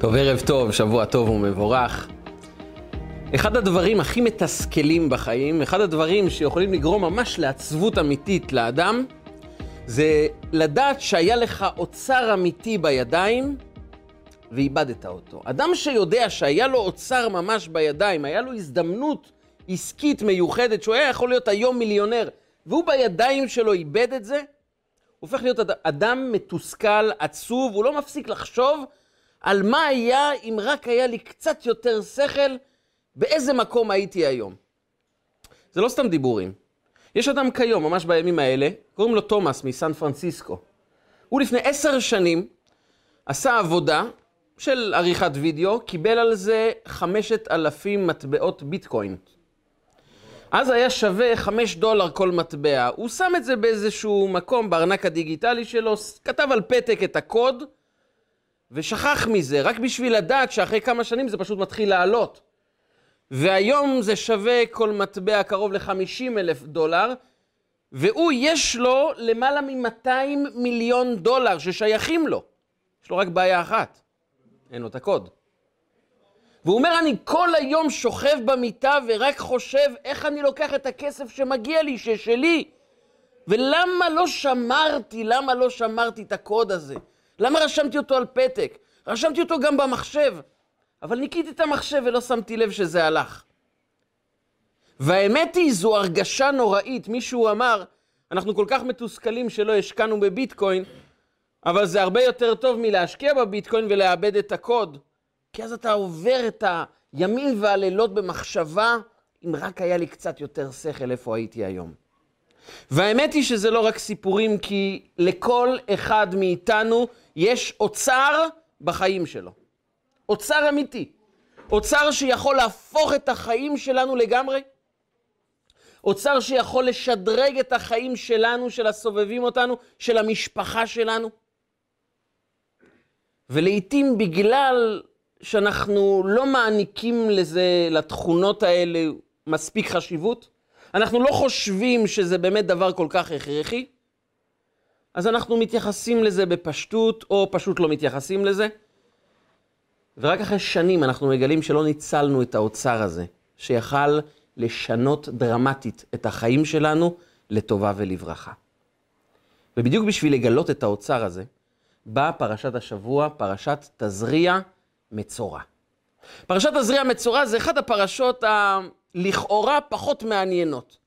טוב, ערב טוב, שבוע טוב ומבורך. אחד הדברים הכי מתסכלים בחיים, אחד הדברים שיכולים לגרום ממש לעצבות אמיתית לאדם, זה לדעת שהיה לך אוצר אמיתי בידיים ואיבדת אותו. אדם שיודע שהיה לו אוצר ממש בידיים, היה לו הזדמנות עסקית מיוחדת, שהוא היה יכול להיות היום מיליונר, והוא בידיים שלו איבד את זה, הופך להיות אדם מתוסכל, עצוב, הוא לא מפסיק לחשוב על מה היה אם רק היה לי קצת יותר שכל, באיזה מקום הייתי היום. זה לא סתם דיבורים. יש אדם כיום, ממש בימים האלה, קוראים לו תומאס מסן פרנסיסקו. הוא לפני עשר שנים עשה עבודה של עריכת וידאו, קיבל על זה חמשת אלפים מטבעות ביטקוין. אז היה שווה חמש דולר כל מטבע. הוא שם את זה באיזשהו מקום בארנק הדיגיטלי שלו, כתב על פתק את הקוד, ושכח מזה, רק בשביל לדעת שאחרי כמה שנים זה פשוט מתחיל לעלות. והיום זה שווה כל מטבע קרוב ל-50 אלף דולר, והוא, יש לו למעלה מ-200 מיליון דולר ששייכים לו. יש לו רק בעיה אחת, אין לו את הקוד. והוא אומר, אני כל היום שוכב במיטה ורק חושב איך אני לוקח את הכסף שמגיע לי, ששלי. ולמה לא שמרתי, למה לא שמרתי את הקוד הזה? למה רשמתי אותו על פתק? רשמתי אותו גם במחשב, אבל ניקיתי את המחשב ולא שמתי לב שזה הלך. והאמת היא, זו הרגשה נוראית. מישהו אמר, אנחנו כל כך מתוסכלים שלא השקענו בביטקוין, אבל זה הרבה יותר טוב מלהשקיע בביטקוין ולאבד את הקוד. כי אז אתה עובר את הימים והלילות במחשבה, אם רק היה לי קצת יותר שכל, איפה הייתי היום. והאמת היא שזה לא רק סיפורים, כי לכל אחד מאיתנו יש אוצר בחיים שלו. אוצר אמיתי. אוצר שיכול להפוך את החיים שלנו לגמרי. אוצר שיכול לשדרג את החיים שלנו, של הסובבים אותנו, של המשפחה שלנו. ולעיתים בגלל שאנחנו לא מעניקים לזה, לתכונות האלה, מספיק חשיבות, אנחנו לא חושבים שזה באמת דבר כל כך הכרחי, אז אנחנו מתייחסים לזה בפשטות, או פשוט לא מתייחסים לזה. ורק אחרי שנים אנחנו מגלים שלא ניצלנו את האוצר הזה, שיכל לשנות דרמטית את החיים שלנו לטובה ולברכה. ובדיוק בשביל לגלות את האוצר הזה, באה פרשת השבוע, פרשת תזריע מצורע. פרשת תזריע מצורע זה אחת הפרשות הלכאורה פחות מעניינות.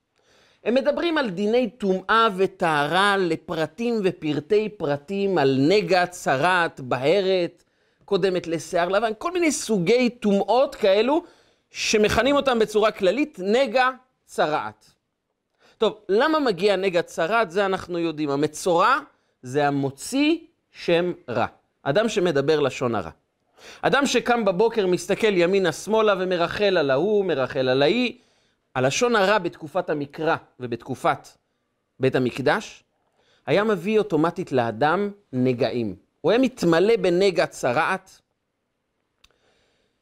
הם מדברים על דיני טומאה וטהרה לפרטים ופרטי פרטים, על נגע, צרעת, בהרת, קודמת לשיער לבן, כל מיני סוגי טומאות כאלו, שמכנים אותם בצורה כללית נגע, צרעת. טוב, למה מגיע נגע צרעת? זה אנחנו יודעים. המצורע זה המוציא שם רע. אדם שמדבר לשון הרע. אדם שקם בבוקר, מסתכל ימינה-שמאלה ומרחל על ההוא, מרחל על ההיא, הלשון הרע בתקופת המקרא ובתקופת בית המקדש, היה מביא אוטומטית לאדם נגעים. הוא היה מתמלא בנגע צרעת,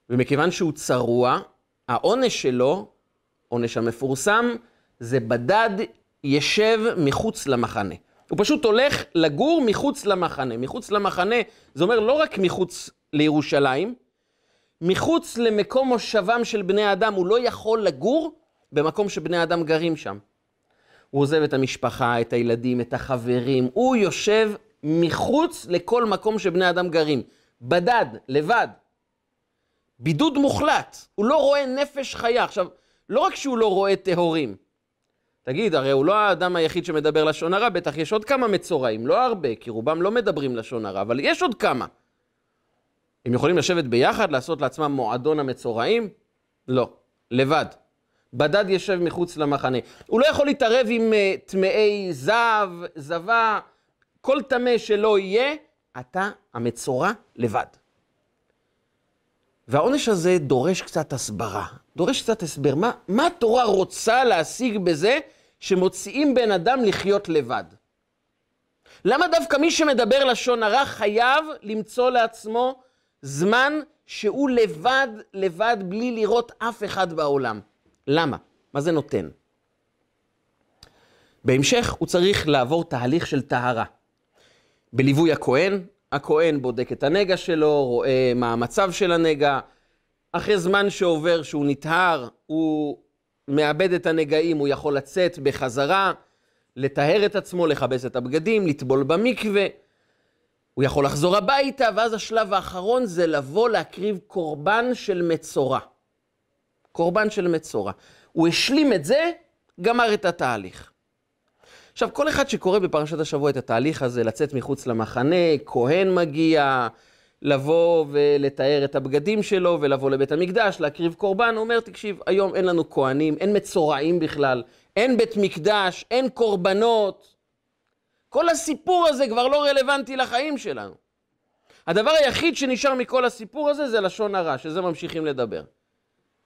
ומכיוון שהוא צרוע, העונש שלו, עונש המפורסם, זה בדד ישב מחוץ למחנה. הוא פשוט הולך לגור מחוץ למחנה. מחוץ למחנה, זה אומר לא רק מחוץ לירושלים, מחוץ למקום מושבם של בני אדם, הוא לא יכול לגור במקום שבני אדם גרים שם. הוא עוזב את המשפחה, את הילדים, את החברים, הוא יושב מחוץ לכל מקום שבני אדם גרים. בדד, לבד. בידוד מוחלט. הוא לא רואה נפש חיה. עכשיו, לא רק שהוא לא רואה טהורים. תגיד, הרי הוא לא האדם היחיד שמדבר לשון הרע, בטח יש עוד כמה מצורעים, לא הרבה, כי רובם לא מדברים לשון הרע, אבל יש עוד כמה. הם יכולים לשבת ביחד, לעשות לעצמם מועדון המצורעים? לא, לבד. בדד יושב מחוץ למחנה. הוא לא יכול להתערב עם uh, טמאי זב, זבה, כל טמא שלא יהיה, אתה המצורע לבד. והעונש הזה דורש קצת הסברה, דורש קצת הסבר. מה, מה התורה רוצה להשיג בזה שמוציאים בן אדם לחיות לבד? למה דווקא מי שמדבר לשון הרע חייב למצוא לעצמו זמן שהוא לבד, לבד, בלי לראות אף אחד בעולם? למה? מה זה נותן? בהמשך הוא צריך לעבור תהליך של טהרה. בליווי הכהן, הכהן בודק את הנגע שלו, רואה מה המצב של הנגע. אחרי זמן שעובר שהוא נטהר, הוא מאבד את הנגעים, הוא יכול לצאת בחזרה, לטהר את עצמו, לכבס את הבגדים, לטבול במקווה. הוא יכול לחזור הביתה, ואז השלב האחרון זה לבוא להקריב קורבן של מצורע. קורבן של מצורע. הוא השלים את זה, גמר את התהליך. עכשיו, כל אחד שקורא בפרשת השבוע את התהליך הזה, לצאת מחוץ למחנה, כהן מגיע, לבוא ולתאר את הבגדים שלו, ולבוא לבית המקדש, להקריב קורבן, הוא אומר, תקשיב, היום אין לנו כהנים, אין מצורעים בכלל, אין בית מקדש, אין קורבנות. כל הסיפור הזה כבר לא רלוונטי לחיים שלנו. הדבר היחיד שנשאר מכל הסיפור הזה זה לשון הרע, שזה ממשיכים לדבר.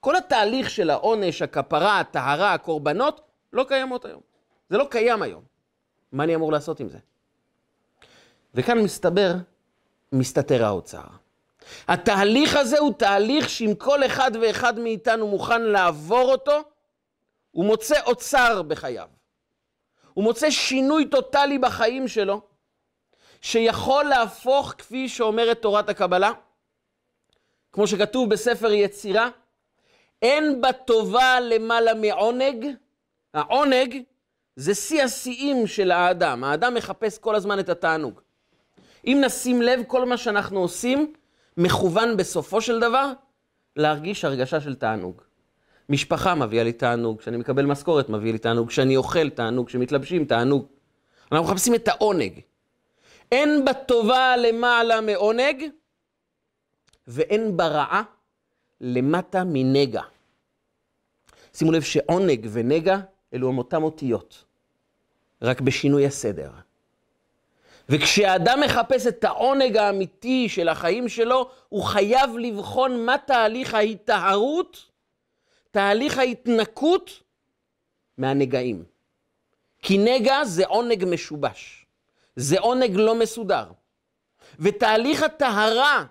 כל התהליך של העונש, הכפרה, הטהרה, הקורבנות, לא קיימות היום. זה לא קיים היום. מה אני אמור לעשות עם זה? וכאן מסתבר, מסתתר האוצר. התהליך הזה הוא תהליך שאם כל אחד ואחד מאיתנו מוכן לעבור אותו, הוא מוצא אוצר בחייו. הוא מוצא שינוי טוטלי בחיים שלו, שיכול להפוך, כפי שאומרת תורת הקבלה, כמו שכתוב בספר יצירה, אין בטובה למעלה מעונג. העונג זה שיא השיאים של האדם. האדם מחפש כל הזמן את התענוג. אם נשים לב, כל מה שאנחנו עושים מכוון בסופו של דבר להרגיש הרגשה של תענוג. משפחה מביאה לי תענוג, כשאני מקבל משכורת מביא לי תענוג, כשאני אוכל תענוג, כשמתלבשים תענוג. אנחנו מחפשים את העונג. אין בטובה למעלה מעונג, ואין ברעה למטה מנגע. שימו לב שעונג ונגע אלו הם אותם אותיות, רק בשינוי הסדר. וכשאדם מחפש את העונג האמיתי של החיים שלו, הוא חייב לבחון מה תהליך ההיטהרות, תהליך ההתנקות מהנגעים. כי נגע זה עונג משובש, זה עונג לא מסודר. ותהליך הטהרה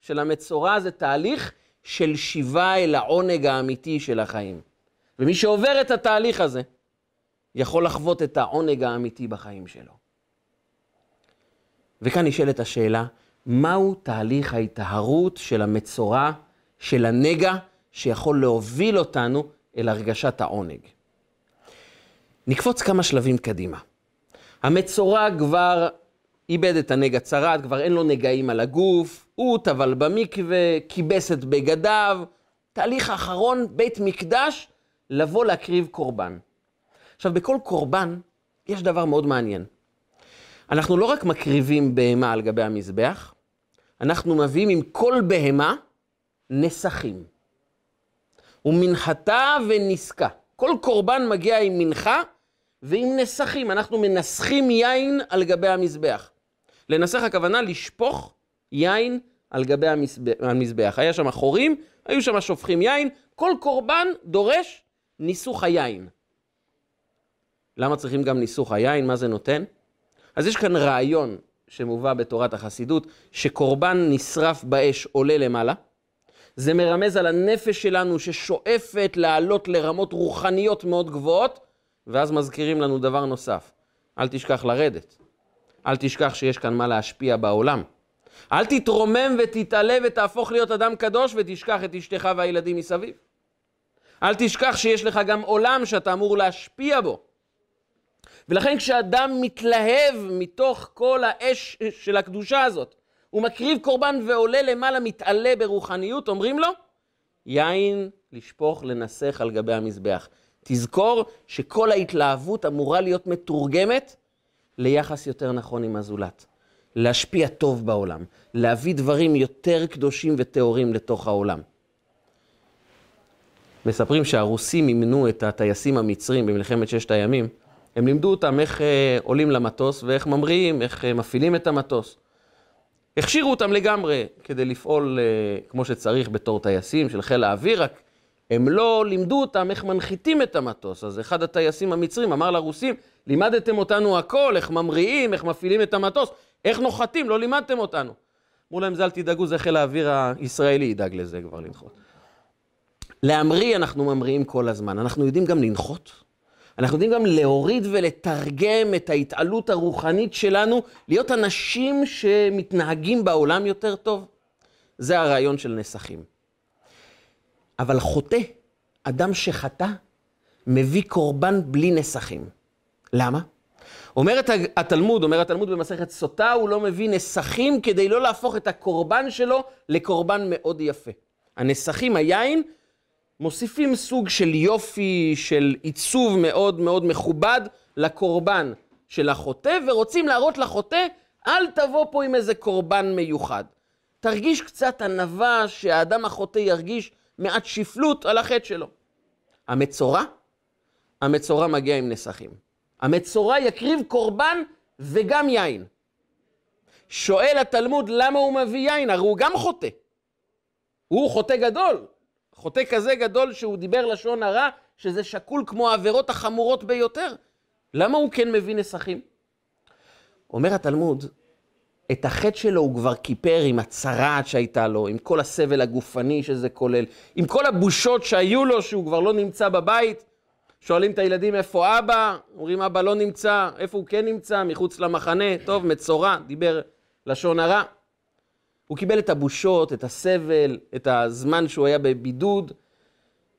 של המצורע זה תהליך של שיבה אל העונג האמיתי של החיים. ומי שעובר את התהליך הזה, יכול לחוות את העונג האמיתי בחיים שלו. וכאן נשאלת השאלה, מהו תהליך ההיטהרות של המצורע, של הנגע, שיכול להוביל אותנו אל הרגשת העונג? נקפוץ כמה שלבים קדימה. המצורע כבר איבד את הנגע צרד, כבר אין לו נגעים על הגוף, הוא טבל במקווה, כיבס את בגדיו. תהליך האחרון, בית מקדש, לבוא להקריב קורבן. עכשיו, בכל קורבן יש דבר מאוד מעניין. אנחנו לא רק מקריבים בהמה על גבי המזבח, אנחנו מביאים עם כל בהמה נסכים. ומנחתה ונסקה. כל קורבן מגיע עם מנחה ועם נסכים. אנחנו מנסחים יין על גבי המזבח. לנסח הכוונה לשפוך יין על גבי המזבח. היה שם חורים, היו שם שופכים יין, כל קורבן דורש ניסוך היין. למה צריכים גם ניסוך היין? מה זה נותן? אז יש כאן רעיון שמובא בתורת החסידות, שקורבן נשרף באש עולה למעלה. זה מרמז על הנפש שלנו ששואפת לעלות לרמות רוחניות מאוד גבוהות, ואז מזכירים לנו דבר נוסף, אל תשכח לרדת. אל תשכח שיש כאן מה להשפיע בעולם. אל תתרומם ותתעלה ותהפוך להיות אדם קדוש ותשכח את אשתך והילדים מסביב. אל תשכח שיש לך גם עולם שאתה אמור להשפיע בו. ולכן כשאדם מתלהב מתוך כל האש של הקדושה הזאת, הוא מקריב קורבן ועולה למעלה, מתעלה ברוחניות, אומרים לו, יין לשפוך לנסך על גבי המזבח. תזכור שכל ההתלהבות אמורה להיות מתורגמת ליחס יותר נכון עם הזולת. להשפיע טוב בעולם, להביא דברים יותר קדושים וטהורים לתוך העולם. מספרים שהרוסים אימנו את הטייסים המצרים במלחמת ששת הימים, הם לימדו אותם איך אה, עולים למטוס ואיך ממריאים, איך אה, מפעילים את המטוס. הכשירו אותם לגמרי כדי לפעול אה, כמו שצריך בתור טייסים של חיל האוויר, רק הם לא לימדו אותם איך מנחיתים את המטוס. אז אחד הטייסים המצרים אמר לרוסים, לימדתם אותנו הכל, איך ממריאים, איך מפעילים את המטוס, איך נוחתים, לא לימדתם אותנו. אמרו להם, זה אל תדאגו, זה חיל האוויר הישראלי ידאג לזה כבר לנחות. להמריא אנחנו ממריאים כל הזמן, אנחנו יודעים גם לנחות. אנחנו יודעים גם להוריד ולתרגם את ההתעלות הרוחנית שלנו, להיות אנשים שמתנהגים בעולם יותר טוב. זה הרעיון של נסכים. אבל חוטא, אדם שחטא, מביא קורבן בלי נסכים. למה? אומרת התלמוד, אומר התלמוד במסכת סוטה, הוא לא מביא נסכים כדי לא להפוך את הקורבן שלו לקורבן מאוד יפה. הנסכים, היין, מוסיפים סוג של יופי, של עיצוב מאוד מאוד מכובד לקורבן של החוטא, ורוצים להראות לחוטא, אל תבוא פה עם איזה קורבן מיוחד. תרגיש קצת ענווה, שהאדם החוטא ירגיש מעט שפלות על החטא שלו. המצורע, המצורע מגיע עם נסכים. המצורע יקריב קורבן וגם יין. שואל התלמוד, למה הוא מביא יין? הרי הוא גם חוטא. הוא חוטא גדול. חוטא כזה גדול שהוא דיבר לשון הרע, שזה שקול כמו העבירות החמורות ביותר. למה הוא כן מביא נסכים? אומר התלמוד, את החטא שלו הוא כבר כיפר עם הצרעת שהייתה לו, עם כל הסבל הגופני שזה כולל, עם כל הבושות שהיו לו שהוא כבר לא נמצא בבית. שואלים את הילדים איפה אבא, אומרים אבא לא נמצא, איפה הוא כן נמצא? מחוץ למחנה, טוב, מצורע, דיבר לשון הרע. הוא קיבל את הבושות, את הסבל, את הזמן שהוא היה בבידוד,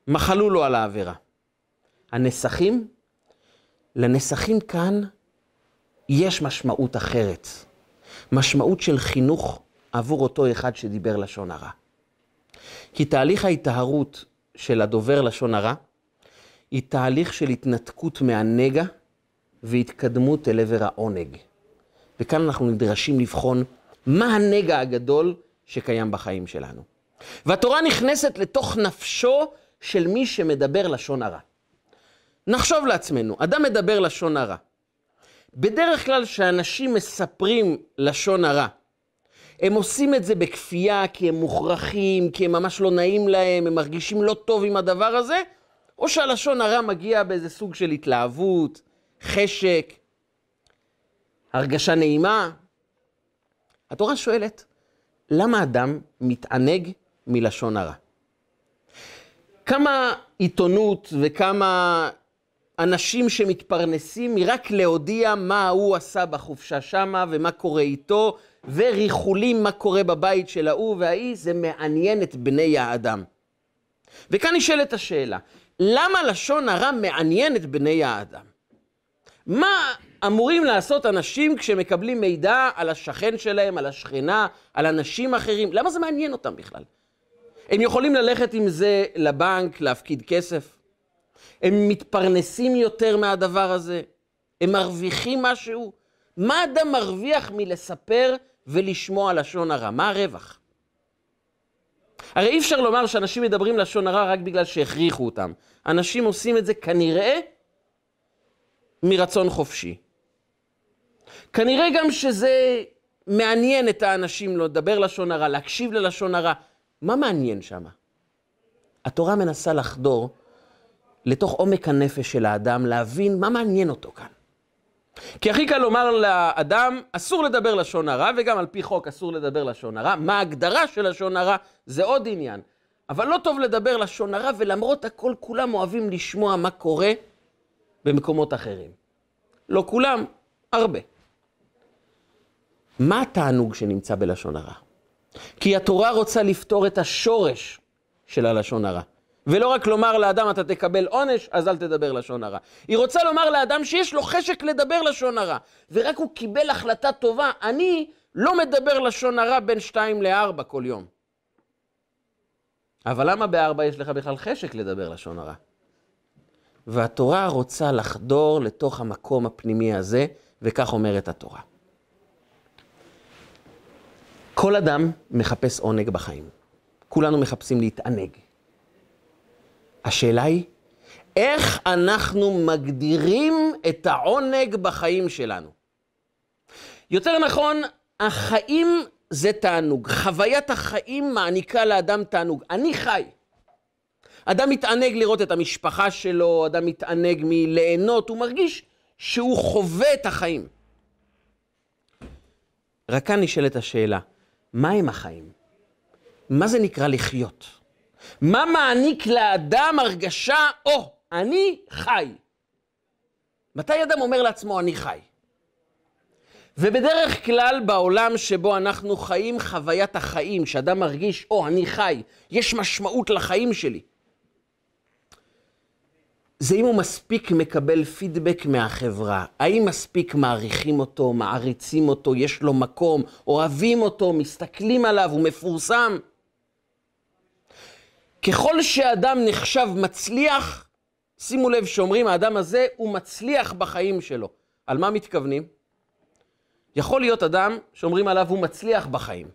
מחלו לו על העבירה. הנסכים, לנסכים כאן יש משמעות אחרת. משמעות של חינוך עבור אותו אחד שדיבר לשון הרע. כי תהליך ההיטהרות של הדובר לשון הרע, היא תהליך של התנתקות מהנגע והתקדמות אל עבר העונג. וכאן אנחנו נדרשים לבחון מה הנגע הגדול שקיים בחיים שלנו. והתורה נכנסת לתוך נפשו של מי שמדבר לשון הרע. נחשוב לעצמנו, אדם מדבר לשון הרע. בדרך כלל כשאנשים מספרים לשון הרע, הם עושים את זה בכפייה כי הם מוכרחים, כי הם ממש לא נעים להם, הם מרגישים לא טוב עם הדבר הזה, או שהלשון הרע מגיע באיזה סוג של התלהבות, חשק, הרגשה נעימה. התורה שואלת, למה אדם מתענג מלשון הרע? כמה עיתונות וכמה אנשים שמתפרנסים מרק להודיע מה הוא עשה בחופשה שמה ומה קורה איתו, וריחולים מה קורה בבית של ההוא וההיא, זה מעניין את בני האדם. וכאן נשאלת השאלה, למה לשון הרע מעניין את בני האדם? מה אמורים לעשות אנשים כשמקבלים מידע על השכן שלהם, על השכנה, על אנשים אחרים? למה זה מעניין אותם בכלל? הם יכולים ללכת עם זה לבנק, להפקיד כסף? הם מתפרנסים יותר מהדבר הזה? הם מרוויחים משהו? מה אדם מרוויח מלספר ולשמוע לשון הרע? מה הרווח? הרי אי אפשר לומר שאנשים מדברים לשון הרע רק בגלל שהכריחו אותם. אנשים עושים את זה כנראה מרצון חופשי. כנראה גם שזה מעניין את האנשים לדבר לשון הרע, להקשיב ללשון הרע. מה מעניין שם? התורה מנסה לחדור לתוך עומק הנפש של האדם, להבין מה מעניין אותו כאן. כי הכי קל לומר לאדם, אסור לדבר לשון הרע, וגם על פי חוק אסור לדבר לשון הרע. מה ההגדרה של לשון הרע, זה עוד עניין. אבל לא טוב לדבר לשון הרע, ולמרות הכל כולם אוהבים לשמוע מה קורה במקומות אחרים. לא כולם, הרבה. מה התענוג שנמצא בלשון הרע? כי התורה רוצה לפתור את השורש של הלשון הרע. ולא רק לומר לאדם אתה תקבל עונש, אז אל תדבר לשון הרע. היא רוצה לומר לאדם שיש לו חשק לדבר לשון הרע, ורק הוא קיבל החלטה טובה, אני לא מדבר לשון הרע בין שתיים לארבע כל יום. אבל למה בארבע יש לך בכלל חשק לדבר לשון הרע? והתורה רוצה לחדור לתוך המקום הפנימי הזה, וכך אומרת התורה. כל אדם מחפש עונג בחיים. כולנו מחפשים להתענג. השאלה היא, איך אנחנו מגדירים את העונג בחיים שלנו? יותר נכון, החיים זה תענוג. חוויית החיים מעניקה לאדם תענוג. אני חי. אדם מתענג לראות את המשפחה שלו, אדם מתענג מליהנות, הוא מרגיש שהוא חווה את החיים. רק כאן נשאלת השאלה, מה הם החיים? מה זה נקרא לחיות? מה מעניק לאדם הרגשה, או, oh, אני חי? מתי אדם אומר לעצמו, אני חי? ובדרך כלל בעולם שבו אנחנו חיים, חוויית החיים, שאדם מרגיש, או, oh, אני חי, יש משמעות לחיים שלי. זה אם הוא מספיק מקבל פידבק מהחברה. האם מספיק מעריכים אותו, מעריצים אותו, יש לו מקום, אוהבים אותו, מסתכלים עליו, הוא מפורסם. ככל שאדם נחשב מצליח, שימו לב שאומרים, האדם הזה הוא מצליח בחיים שלו. על מה מתכוונים? יכול להיות אדם שאומרים עליו הוא מצליח בחיים.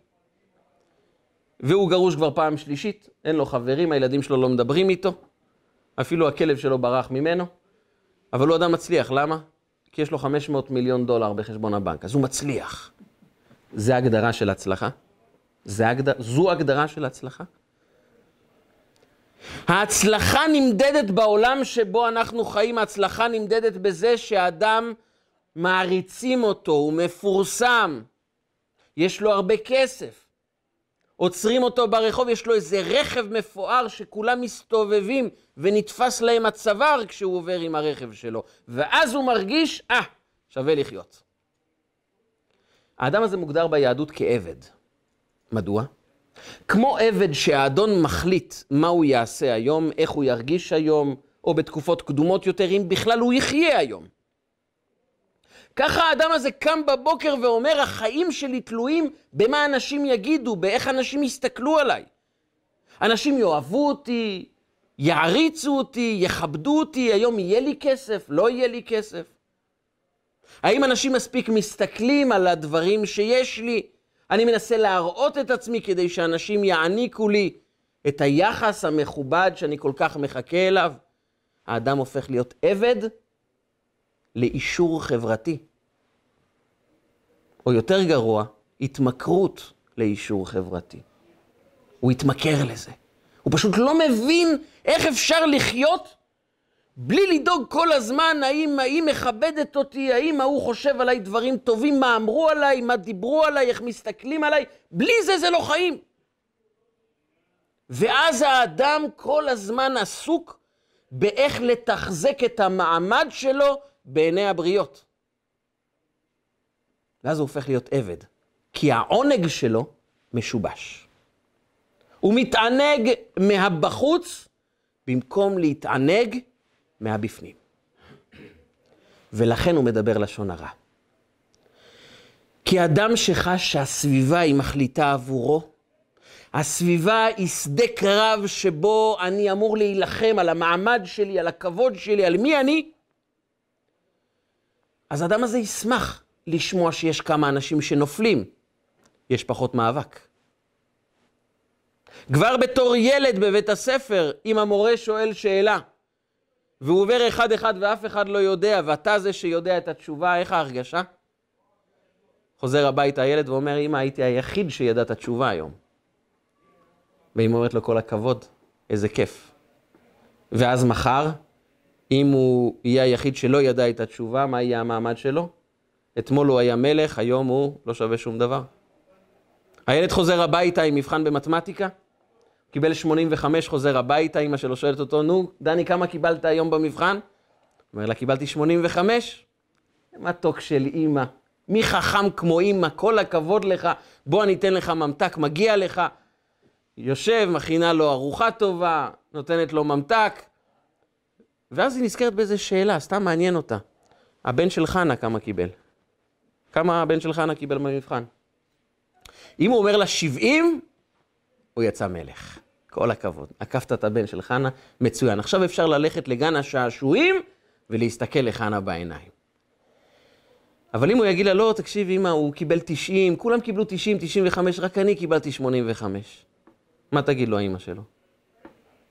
והוא גרוש כבר פעם שלישית, אין לו חברים, הילדים שלו לא מדברים איתו, אפילו הכלב שלו ברח ממנו, אבל הוא אדם מצליח, למה? כי יש לו 500 מיליון דולר בחשבון הבנק, אז הוא מצליח. זה הגדרה של הצלחה? זה הגד... זו הגדרה של הצלחה? ההצלחה נמדדת בעולם שבו אנחנו חיים, ההצלחה נמדדת בזה שאדם מעריצים אותו, הוא מפורסם, יש לו הרבה כסף. עוצרים אותו ברחוב, יש לו איזה רכב מפואר שכולם מסתובבים ונתפס להם הצוואר כשהוא עובר עם הרכב שלו. ואז הוא מרגיש, אה, ah, שווה לחיות. האדם הזה מוגדר ביהדות כעבד. מדוע? כמו עבד שהאדון מחליט מה הוא יעשה היום, איך הוא ירגיש היום, או בתקופות קדומות יותר, אם בכלל הוא יחיה היום. ככה האדם הזה קם בבוקר ואומר, החיים שלי תלויים במה אנשים יגידו, באיך אנשים יסתכלו עליי. אנשים יאהבו אותי, יעריצו אותי, יכבדו אותי, היום יהיה לי כסף, לא יהיה לי כסף. האם אנשים מספיק מסתכלים על הדברים שיש לי? אני מנסה להראות את עצמי כדי שאנשים יעניקו לי את היחס המכובד שאני כל כך מחכה אליו. האדם הופך להיות עבד לאישור חברתי. או יותר גרוע, התמכרות לאישור חברתי. הוא התמכר לזה. הוא פשוט לא מבין איך אפשר לחיות בלי לדאוג כל הזמן האם היא מכבדת אותי, האם ההוא חושב עליי דברים טובים, מה אמרו עליי, מה דיברו עליי, איך מסתכלים עליי. בלי זה זה לא חיים. ואז האדם כל הזמן עסוק באיך לתחזק את המעמד שלו בעיני הבריות. ואז הוא הופך להיות עבד, כי העונג שלו משובש. הוא מתענג מהבחוץ במקום להתענג מהבפנים. ולכן הוא מדבר לשון הרע. כי אדם שחש שהסביבה היא מחליטה עבורו, הסביבה היא שדה קרב שבו אני אמור להילחם על המעמד שלי, על הכבוד שלי, על מי אני, אז האדם הזה ישמח לשמוע שיש כמה אנשים שנופלים. יש פחות מאבק. כבר בתור ילד בבית הספר, אם המורה שואל שאלה, והוא עובר אחד-אחד ואף אחד לא יודע, ואתה זה שיודע את התשובה, איך ההרגשה? חוזר הביתה הילד ואומר, אמא, הייתי היחיד שידע את התשובה היום. ואמא אומרת לו, כל הכבוד, איזה כיף. ואז מחר, אם הוא יהיה היחיד שלא ידע את התשובה, מה יהיה המעמד שלו? אתמול הוא היה מלך, היום הוא לא שווה שום דבר. הילד חוזר הביתה עם מבחן במתמטיקה, קיבל 85, חוזר הביתה, אמא שלו שואלת אותו, נו, דני, כמה קיבלת היום במבחן? אומר לה, קיבלתי 85. מתוק של אימא, מי חכם כמו אימא, כל הכבוד לך, בוא אני אתן לך ממתק, מגיע לך. יושב, מכינה לו ארוחה טובה, נותנת לו ממתק, ואז היא נזכרת באיזה שאלה, סתם מעניין אותה. הבן של חנה כמה קיבל? כמה הבן של חנה קיבל במבחן? אם הוא אומר לה 70, הוא יצא מלך. כל הכבוד. עקפת את הבן של חנה, מצוין. עכשיו אפשר ללכת לגן השעשועים ולהסתכל לחנה בעיניים. אבל אם הוא יגיד לה, לא, תקשיב, אמא, הוא קיבל 90, כולם קיבלו 90, 95, רק אני קיבלתי 85. מה תגיד לו, האמא שלו?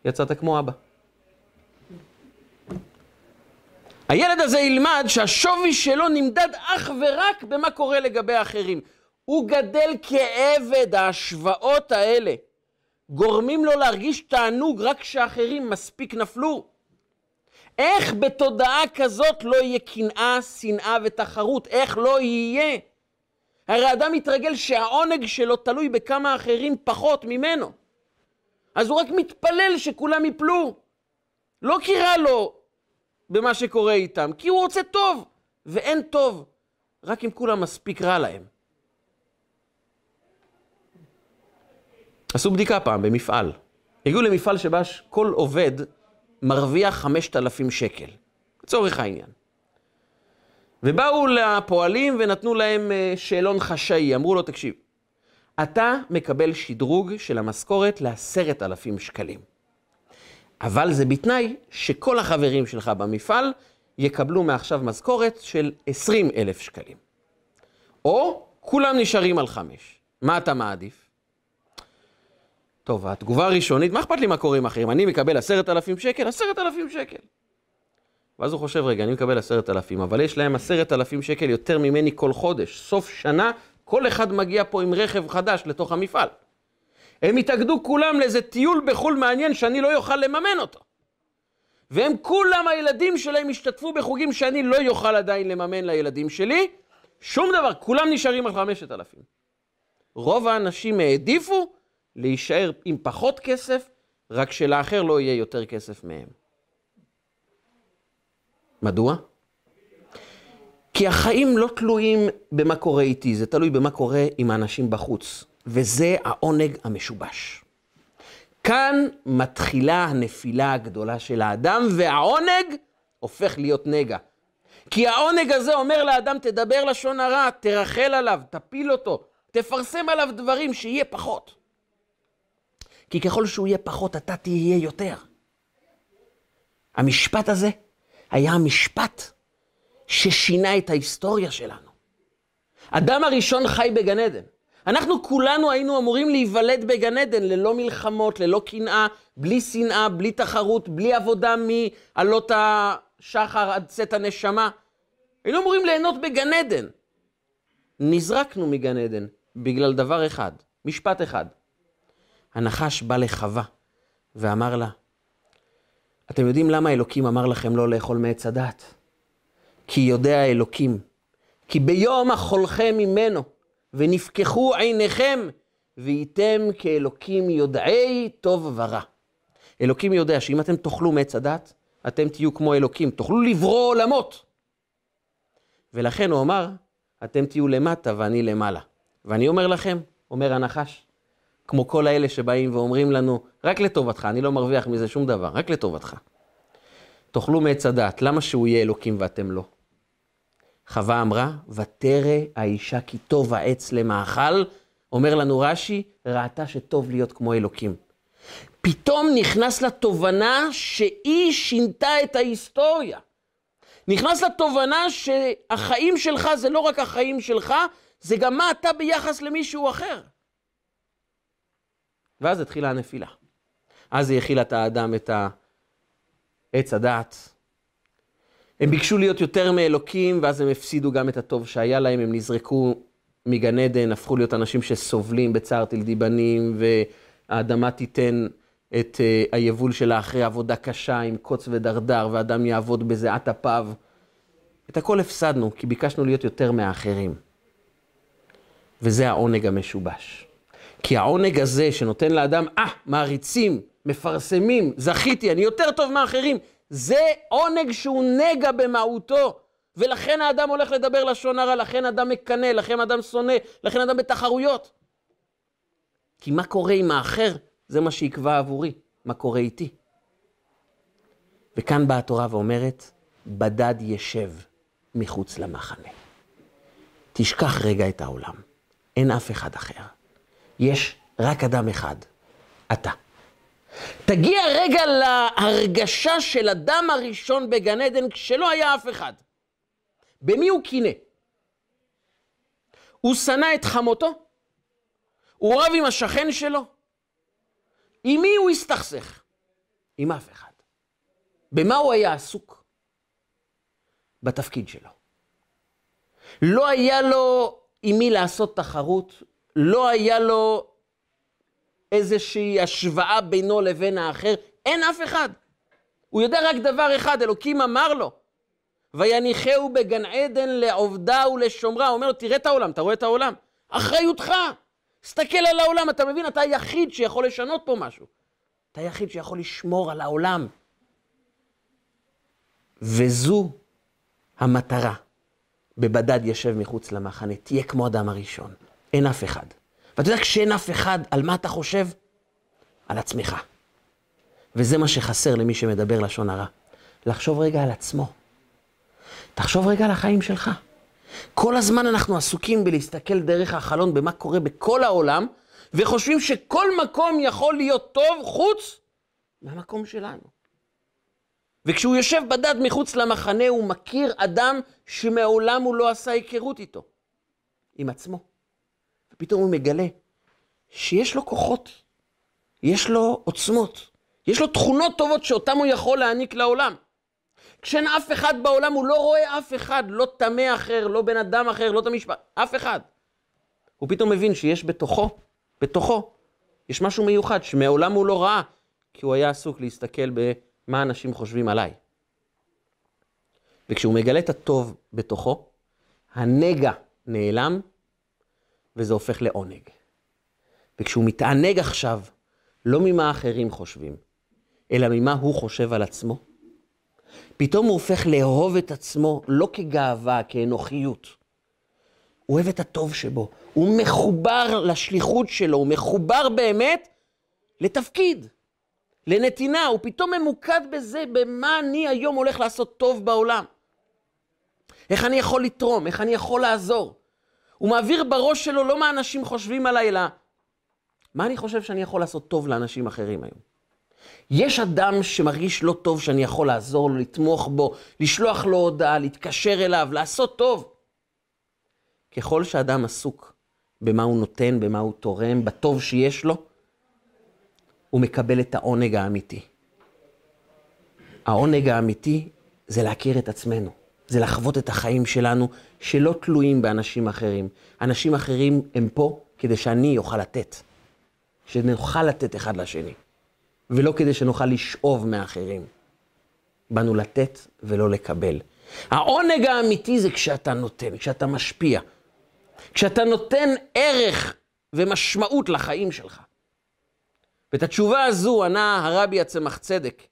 יצאת כמו אבא. הילד הזה ילמד שהשווי שלו נמדד אך ורק במה קורה לגבי האחרים. הוא גדל כעבד, ההשוואות האלה גורמים לו להרגיש תענוג רק כשאחרים מספיק נפלו. איך בתודעה כזאת לא יהיה קנאה, שנאה ותחרות? איך לא יהיה? הרי אדם מתרגל שהעונג שלו תלוי בכמה אחרים פחות ממנו. אז הוא רק מתפלל שכולם יפלו. לא כי רע לו במה שקורה איתם, כי הוא רוצה טוב, ואין טוב, רק אם כולם מספיק רע להם. עשו בדיקה פעם במפעל. הגיעו למפעל שבה כל עובד מרוויח 5,000 שקל, לצורך העניין. ובאו לפועלים ונתנו להם אה, שאלון חשאי, אמרו לו, תקשיב, אתה מקבל שדרוג של המשכורת לעשרת אלפים שקלים. אבל זה בתנאי שכל החברים שלך במפעל יקבלו מעכשיו משכורת של עשרים אלף שקלים. או כולם נשארים על חמש. מה אתה מעדיף? טוב, התגובה הראשונית, מה אכפת לי מה קורה עם אחרים? אני מקבל עשרת אלפים שקל, עשרת אלפים שקל. ואז הוא חושב, רגע, אני מקבל עשרת אלפים, אבל יש להם עשרת אלפים שקל יותר ממני כל חודש. סוף שנה, כל אחד מגיע פה עם רכב חדש לתוך המפעל. הם התאגדו כולם לאיזה טיול בחו"ל מעניין שאני לא יוכל לממן אותו. והם כולם, הילדים שלהם, השתתפו בחוגים שאני לא יוכל עדיין לממן לילדים שלי. שום דבר, כולם נשארים על חמשת אלפים. רוב האנשים העדיפו להישאר עם פחות כסף, רק שלאחר לא יהיה יותר כסף מהם. מדוע? כי החיים לא תלויים במה קורה איתי, זה תלוי במה קורה עם האנשים בחוץ. וזה העונג המשובש. כאן מתחילה הנפילה הגדולה של האדם, והעונג הופך להיות נגע. כי העונג הזה אומר לאדם, תדבר לשון הרע, תרחל עליו, תפיל אותו, תפרסם עליו דברים, שיהיה פחות. כי ככל שהוא יהיה פחות, אתה תהיה יותר. המשפט הזה היה המשפט ששינה את ההיסטוריה שלנו. אדם הראשון חי בגן עדן. אנחנו כולנו היינו אמורים להיוולד בגן עדן, ללא מלחמות, ללא קנאה, בלי שנאה, בלי תחרות, בלי עבודה מעלות השחר עד צאת הנשמה. היינו אמורים ליהנות בגן עדן. נזרקנו מגן עדן בגלל דבר אחד, משפט אחד. הנחש בא לחווה ואמר לה, אתם יודעים למה אלוקים אמר לכם לא לאכול מעץ הדת? כי יודע אלוקים, כי ביום אכולכם ממנו, ונפקחו עיניכם, וייתם כאלוקים יודעי טוב ורע. אלוקים יודע שאם אתם תאכלו מעץ הדת, אתם תהיו כמו אלוקים, תוכלו לברוא עולמות. ולכן הוא אמר, אתם תהיו למטה ואני למעלה. ואני אומר לכם, אומר הנחש, כמו כל האלה שבאים ואומרים לנו, רק לטובתך, אני לא מרוויח מזה שום דבר, רק לטובתך. תאכלו מעץ הדת, למה שהוא יהיה אלוקים ואתם לא? חווה אמרה, ותרא האישה כי טוב העץ למאכל, אומר לנו רש"י, ראתה שטוב להיות כמו אלוקים. פתאום נכנס לתובנה שהיא שינתה את ההיסטוריה. נכנס לתובנה שהחיים שלך זה לא רק החיים שלך, זה גם מה אתה ביחס למישהו אחר. ואז התחילה הנפילה. אז היא הכילה את האדם את העץ הדעת, הם ביקשו להיות יותר מאלוקים, ואז הם הפסידו גם את הטוב שהיה להם, הם נזרקו מגן עדן, הפכו להיות אנשים שסובלים בצער תלדי בנים, והאדמה תיתן את uh, היבול שלה אחרי עבודה קשה עם קוץ ודרדר, ואדם יעבוד בזיעת אפיו. את הכל הפסדנו, כי ביקשנו להיות יותר מהאחרים. וזה העונג המשובש. כי העונג הזה שנותן לאדם, אה, מעריצים, מפרסמים, זכיתי, אני יותר טוב מאחרים, זה עונג שהוא נגע במהותו. ולכן האדם הולך לדבר לשון הרע, לכן אדם מקנא, לכן אדם שונא, לכן אדם בתחרויות. כי מה קורה עם האחר, זה מה שיקבע עבורי, מה קורה איתי. וכאן באה התורה ואומרת, בדד ישב מחוץ למחנה. תשכח רגע את העולם, אין אף אחד אחר. יש רק אדם אחד, אתה. תגיע רגע להרגשה של אדם הראשון בגן עדן כשלא היה אף אחד. במי הוא קינא? הוא שנא את חמותו? הוא רב עם השכן שלו? עם מי הוא הסתכסך? עם אף אחד. במה הוא היה עסוק? בתפקיד שלו. לא היה לו עם מי לעשות תחרות, לא היה לו איזושהי השוואה בינו לבין האחר, אין אף אחד. הוא יודע רק דבר אחד, אלוקים אמר לו, ויניחהו בגן עדן לעובדה ולשומרה. הוא אומר לו, תראה את העולם, אתה רואה את העולם? אחריותך. תסתכל על העולם, אתה מבין? אתה היחיד שיכול לשנות פה משהו. אתה היחיד שיכול לשמור על העולם. וזו המטרה. בבדד ישב מחוץ למחנה, תהיה כמו אדם הראשון. אין אף אחד. ואתה יודע, כשאין אף אחד, על מה אתה חושב? על עצמך. וזה מה שחסר למי שמדבר לשון הרע. לחשוב רגע על עצמו. תחשוב רגע על החיים שלך. כל הזמן אנחנו עסוקים בלהסתכל דרך החלון במה קורה בכל העולם, וחושבים שכל מקום יכול להיות טוב חוץ מהמקום שלנו. וכשהוא יושב בדד מחוץ למחנה, הוא מכיר אדם שמעולם הוא לא עשה היכרות איתו, עם עצמו. ופתאום הוא מגלה שיש לו כוחות, יש לו עוצמות, יש לו תכונות טובות שאותן הוא יכול להעניק לעולם. כשאין אף אחד בעולם, הוא לא רואה אף אחד, לא טמא אחר, לא בן אדם אחר, לא את המשפט, אף אחד. הוא פתאום מבין שיש בתוכו, בתוכו, יש משהו מיוחד שמעולם הוא לא ראה, כי הוא היה עסוק להסתכל במה אנשים חושבים עליי. וכשהוא מגלה את הטוב בתוכו, הנגע נעלם, וזה הופך לעונג. וכשהוא מתענג עכשיו, לא ממה אחרים חושבים, אלא ממה הוא חושב על עצמו, פתאום הוא הופך לאהוב את עצמו לא כגאווה, כאנוכיות. הוא אוהב את הטוב שבו, הוא מחובר לשליחות שלו, הוא מחובר באמת לתפקיד, לנתינה, הוא פתאום ממוקד בזה, במה אני היום הולך לעשות טוב בעולם. איך אני יכול לתרום, איך אני יכול לעזור. הוא מעביר בראש שלו לא מה אנשים חושבים עליי, אלא מה אני חושב שאני יכול לעשות טוב לאנשים אחרים היום. יש אדם שמרגיש לא טוב שאני יכול לעזור לו, לתמוך בו, לשלוח לו הודעה, להתקשר אליו, לעשות טוב. ככל שאדם עסוק במה הוא נותן, במה הוא תורם, בטוב שיש לו, הוא מקבל את העונג האמיתי. העונג האמיתי זה להכיר את עצמנו, זה לחוות את החיים שלנו שלא תלויים באנשים אחרים. אנשים אחרים הם פה כדי שאני אוכל לתת, שנוכל לתת אחד לשני. ולא כדי שנוכל לשאוב מאחרים. באנו לתת ולא לקבל. העונג האמיתי זה כשאתה נותן, כשאתה משפיע. כשאתה נותן ערך ומשמעות לחיים שלך. ואת התשובה הזו ענה הרבי הצמח צדק,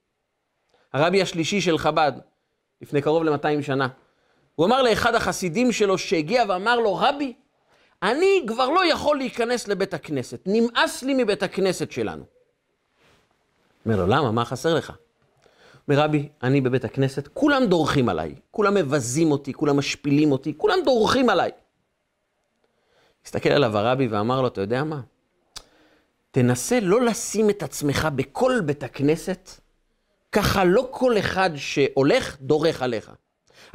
הרבי השלישי של חב"ד, לפני קרוב ל-200 שנה. הוא אמר לאחד החסידים שלו שהגיע ואמר לו, רבי, אני כבר לא יכול להיכנס לבית הכנסת, נמאס לי מבית הכנסת שלנו. אומר לו, למה? מה חסר לך? אומר רבי, אני בבית הכנסת, כולם דורכים עליי, כולם מבזים אותי, כולם משפילים אותי, כולם דורכים עליי. הסתכל עליו הרבי ואמר לו, אתה יודע מה? תנסה לא לשים את עצמך בכל בית הכנסת, ככה לא כל אחד שהולך דורך עליך.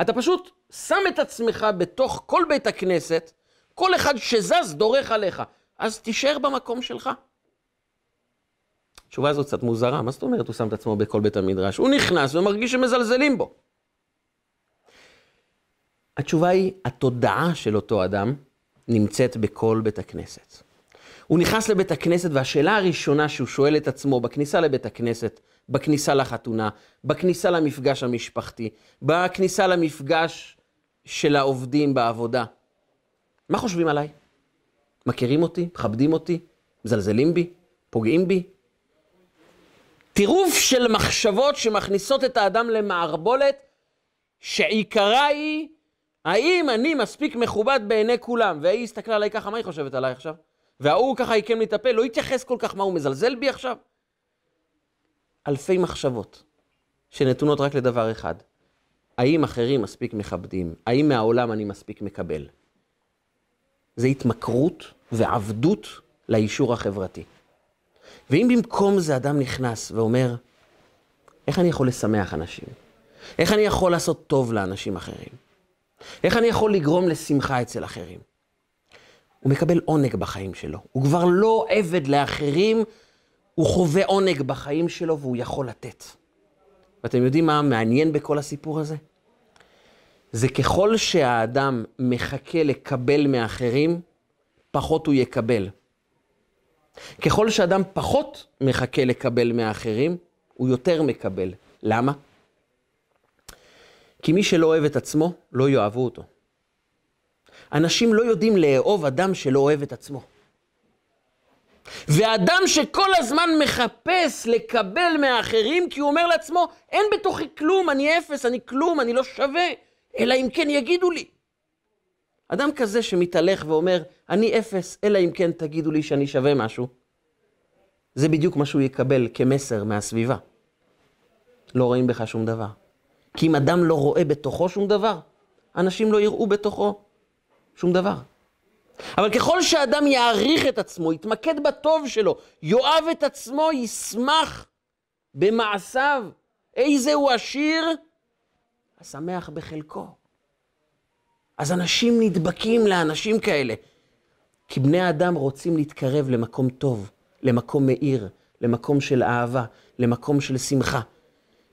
אתה פשוט שם את עצמך בתוך כל בית הכנסת, כל אחד שזז דורך עליך, אז תישאר במקום שלך. התשובה הזאת קצת מוזרה, מה זאת אומרת הוא שם את עצמו בכל בית המדרש? הוא נכנס ומרגיש שמזלזלים בו. התשובה היא, התודעה של אותו אדם נמצאת בכל בית הכנסת. הוא נכנס לבית הכנסת והשאלה הראשונה שהוא שואל את עצמו בכניסה לבית הכנסת, בכניסה לחתונה, בכניסה למפגש המשפחתי, בכניסה למפגש של העובדים בעבודה, מה חושבים עליי? מכירים אותי? מכבדים אותי? מזלזלים בי? פוגעים בי? טירוף של מחשבות שמכניסות את האדם למערבולת, שעיקרה היא, האם אני מספיק מכובד בעיני כולם? והיא הסתכלה עליי ככה, מה היא חושבת עליי עכשיו? וההוא ככה עיקם לי את הפה, לא התייחס כל כך, מה, הוא מזלזל בי עכשיו? אלפי מחשבות שנתונות רק לדבר אחד, האם אחרים מספיק מכבדים? האם מהעולם אני מספיק מקבל? זה התמכרות ועבדות לאישור החברתי. ואם במקום זה אדם נכנס ואומר, איך אני יכול לשמח אנשים? איך אני יכול לעשות טוב לאנשים אחרים? איך אני יכול לגרום לשמחה אצל אחרים? הוא מקבל עונג בחיים שלו. הוא כבר לא עבד לאחרים, הוא חווה עונג בחיים שלו והוא יכול לתת. ואתם יודעים מה מעניין בכל הסיפור הזה? זה ככל שהאדם מחכה לקבל מאחרים, פחות הוא יקבל. ככל שאדם פחות מחכה לקבל מאחרים, הוא יותר מקבל. למה? כי מי שלא אוהב את עצמו, לא יאהבו אותו. אנשים לא יודעים לאהוב אדם שלא אוהב את עצמו. ואדם שכל הזמן מחפש לקבל מהאחרים, כי הוא אומר לעצמו, אין בתוכי כלום, אני אפס, אני כלום, אני לא שווה, אלא אם כן יגידו לי. אדם כזה שמתהלך ואומר, אני אפס, אלא אם כן תגידו לי שאני שווה משהו, זה בדיוק מה שהוא יקבל כמסר מהסביבה. לא רואים בך שום דבר. כי אם אדם לא רואה בתוכו שום דבר, אנשים לא יראו בתוכו שום דבר. אבל ככל שאדם יעריך את עצמו, יתמקד בטוב שלו, יאהב את עצמו, ישמח במעשיו, איזה הוא עשיר, השמח בחלקו. אז אנשים נדבקים לאנשים כאלה, כי בני האדם רוצים להתקרב למקום טוב, למקום מאיר, למקום של אהבה, למקום של שמחה.